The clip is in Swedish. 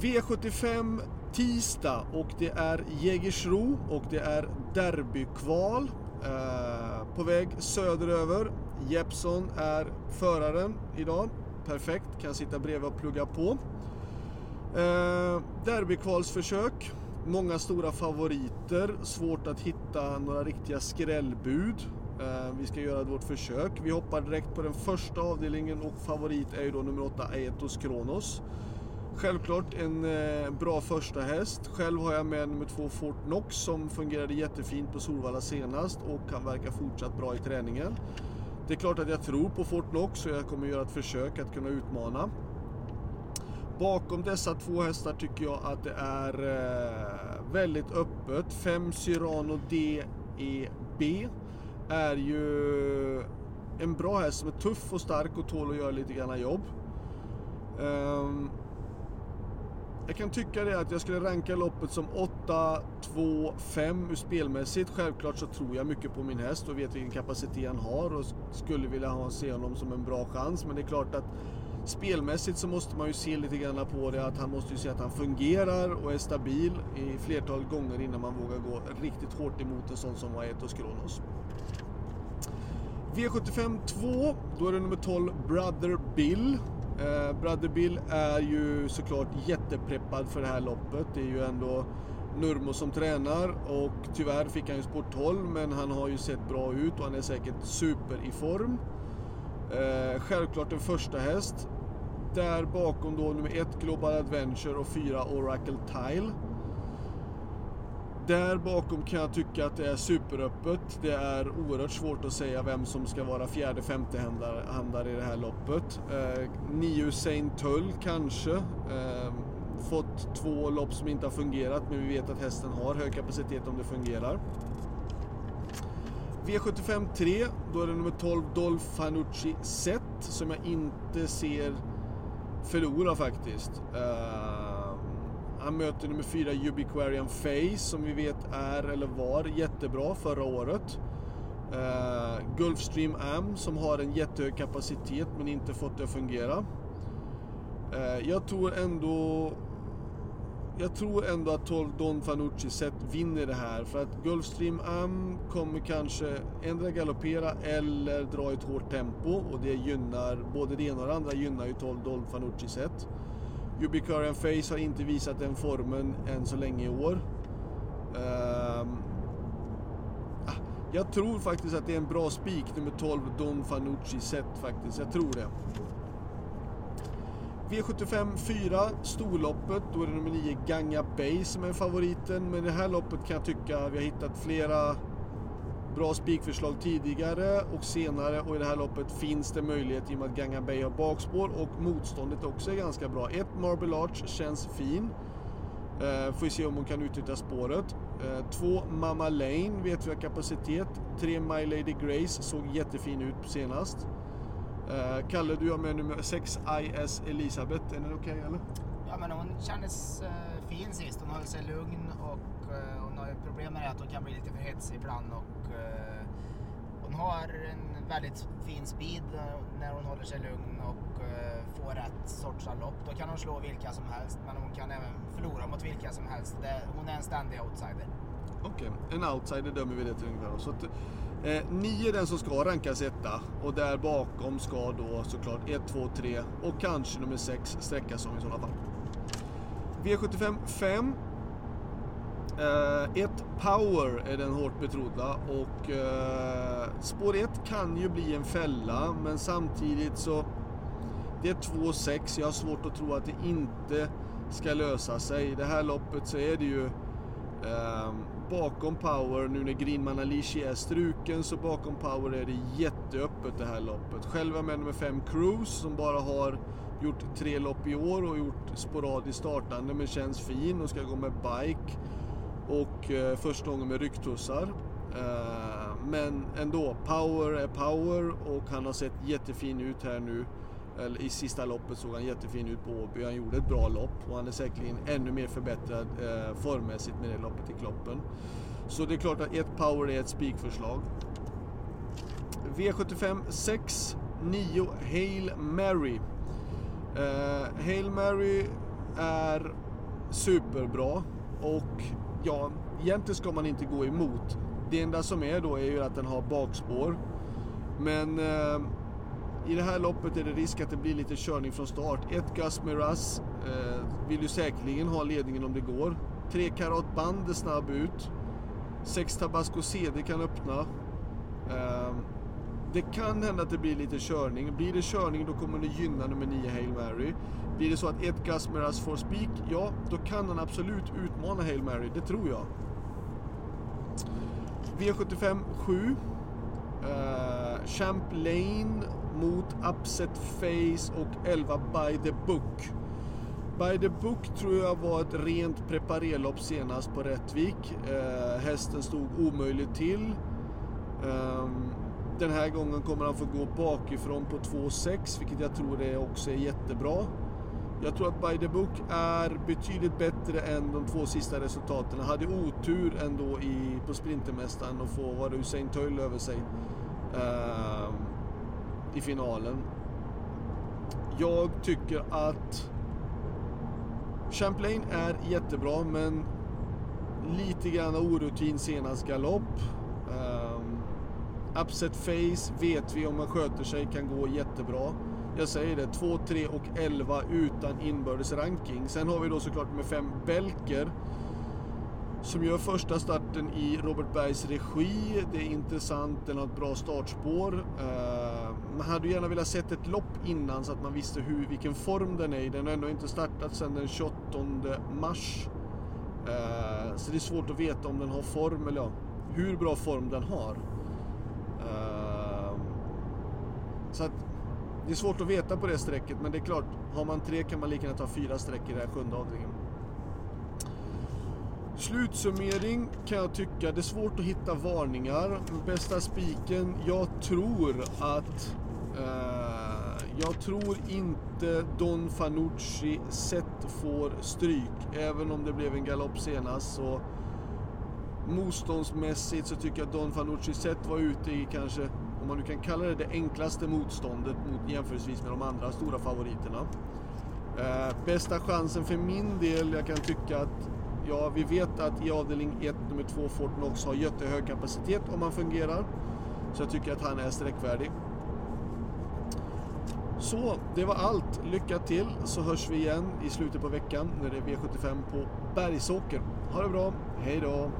V75 tisdag och det är Jägersro och det är derbykval eh, på väg söderöver. Jeppson är föraren idag. Perfekt, kan sitta bredvid och plugga på. Eh, derbykvalsförsök. Många stora favoriter. Svårt att hitta några riktiga skrällbud. Eh, vi ska göra vårt försök. Vi hoppar direkt på den första avdelningen och favorit är ju då nummer 8 Aetos Kronos. Självklart en eh, bra första häst. Själv har jag med nummer två Fort Knox som fungerade jättefint på Solvalla senast och kan verka fortsatt bra i träningen. Det är klart att jag tror på Fort Knox och jag kommer göra ett försök att kunna utmana. Bakom dessa två hästar tycker jag att det är eh, väldigt öppet. 5 Cyrano DEB är ju en bra häst som är tuff och stark och tål att göra lite grann jobb. Um, jag kan tycka det att jag skulle ranka loppet som 8, 2, 5 ur spelmässigt. Självklart så tror jag mycket på min häst och vet vilken kapacitet han har och skulle vilja ha, se honom som en bra chans. Men det är klart att spelmässigt så måste man ju se lite grann på det att han måste ju se att han fungerar och är stabil i flertal gånger innan man vågar gå riktigt hårt emot en sån som Aetos Kronos. V75 2, då är det nummer 12 Brother Bill. Eh, Brother Bill är ju såklart jättepreppad för det här loppet. Det är ju ändå Nurmo som tränar och tyvärr fick han ju sport 12 men han har ju sett bra ut och han är säkert super i form. Eh, självklart en första häst. Där bakom då nummer 1 Global Adventure och 4 Oracle Tile. Där bakom kan jag tycka att det är superöppet. Det är oerhört svårt att säga vem som ska vara fjärde femte handlare i det här loppet. Eh, Nio Usain Tull kanske. Eh, fått två lopp som inte har fungerat men vi vet att hästen har hög kapacitet om det fungerar. V75 3, då är det nummer 12 Dolph Fanucci Set som jag inte ser förlora faktiskt. Eh, han möter nummer fyra Ubiquarian Face som vi vet är, eller var, jättebra förra året. Uh, Gulfstream Am som har en jättehög kapacitet men inte fått det att fungera. Uh, jag tror ändå jag tror ändå att 12 Don Fanucci sett vinner det här för att Gulfstream Am kommer kanske ändra galoppera eller dra ett hårt tempo och det gynnar, både det ena och det andra gynnar ju 12 Don Fanucci sett. Ubicurian Face har inte visat den formen än så länge i år. Um, jag tror faktiskt att det är en bra spik, nummer 12, Don Fanucci sett faktiskt. Jag tror det. V75 4, storloppet. Då är det nummer 9, Ganga Bay som är favoriten. Men i det här loppet kan jag tycka vi har hittat flera bra spikförslag tidigare och senare och i det här loppet finns det möjlighet i och med att Ganga Bay har bakspår och motståndet också är ganska bra. Ett Marble Arch känns fin. Eh, får vi se om hon kan utnyttja spåret. Eh, två Mama Lane vet vi har kapacitet. Tre My Lady Grace såg jättefin ut senast. Eh, Kalle, du har med nummer 6 IS Elisabeth. Är den okej okay, eller? Ja, men hon kändes uh, fin sist. Hon höll sig lugn och uh, hon har ju problem med det att hon kan bli lite för hetsig ibland och uh, hon har en väldigt fin speed när hon håller sig lugn och får rätt sorts lopp. Då kan hon slå vilka som helst, men hon kan även förlora mot vilka som helst. Det, hon är en ständig outsider. Okej, okay. en outsider dömer vi det till ungefär. Så att, Eh, 9 är den som ska rankas etta och där bakom ska då såklart 1, 2, 3 och kanske nummer 6 sträckas om i sådana fall. V75 5. 1 eh, ett Power är den hårt betrodda och eh, spår 1 kan ju bli en fälla men samtidigt så det är 2-6. Jag har svårt att tro att det inte ska lösa sig. I det här loppet så är det ju eh, bakom Power, nu när Greenman Alici är struken, så bakom Power är det jätteöppet det här loppet. Själv är med nummer 5 Cruise som bara har gjort tre lopp i år och gjort sporadiskt startande men känns fin och ska gå med bike och eh, första gången med rycktussar. Eh, men ändå, Power är Power och han har sett jättefin ut här nu eller i sista loppet såg han jättefin ut på Åby. Han gjorde ett bra lopp och han är säkerligen ännu mer förbättrad eh, formmässigt med det loppet i Kloppen. Så det är klart att ett power är ett spikförslag. V75 6, 9 Hail Mary. Eh, Hail Mary är superbra och ja, egentligen ska man inte gå emot. Det enda som är då är ju att den har bakspår. Men eh, i det här loppet är det risk att det blir lite körning från start. Ett Gus Miraz eh, vill ju säkerligen ha ledningen om det går. Tre Karat Band är snabb ut. Sex Tabasco CD kan öppna. Eh, det kan hända att det blir lite körning. Blir det körning då kommer det gynna nummer 9 Hail Mary. Blir det så att ett Gasmeras får spik, ja då kan han absolut utmana Hail Mary, det tror jag. V75 7. Uh, eh, Champlain mot Upset Face och 11 By the Book. By the Book tror jag var ett rent preparerlopp senast på Rättvik. Uh, hästen stod omöjligt till. Um, den här gången kommer han få gå bakifrån på 2,6 vilket jag tror det också är jättebra. Jag tror att By the Book är betydligt bättre än de två sista resultaten. Han hade otur ändå i, på Sprintermästaren och få vara Usain Töll över sig eh, i finalen. Jag tycker att Champlain är jättebra men lite grann orutin senast galopp. Eh, upset face vet vi om man sköter sig kan gå jättebra. Jag säger det, 2, 3 och 11 utan inbördes ranking. Sen har vi då såklart med 5 Belker som gör första starten i Robert Bergs regi. Det är intressant, den har ett bra startspår. Eh, man hade gärna velat sett ett lopp innan så att man visste hur, vilken form den är i. Den har ändå inte startat sedan den 28 mars. Eh, så det är svårt att veta om den har form, eller ja, hur bra form den har. Uh, så att det är svårt att veta på det strecket, men det är klart, har man tre kan man lika gärna ta fyra streck i den här sjunde avdelningen. Slutsummering kan jag tycka, det är svårt att hitta varningar. Bästa spiken, jag tror att... Eh, jag tror inte Don Fanucci sett får stryk. Även om det blev en galopp senast så... Motståndsmässigt så tycker jag att Don Fanucci sett var ute i kanske, man nu kan kalla det det enklaste motståndet mot jämförelsevis med de andra stora favoriterna. Eh, bästa chansen för min del, jag kan tycka att Ja, vi vet att i avdelning 1, nummer 2, Fortnox har jättehög kapacitet om han fungerar. Så jag tycker att han är sträckvärdig. Så, det var allt. Lycka till så hörs vi igen i slutet på veckan när det är V75 på Bergsåker. Ha det bra, hej då!